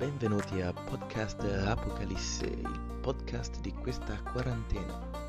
benvenuti a Podcast Apocalisse, il podcast di questa quarantena.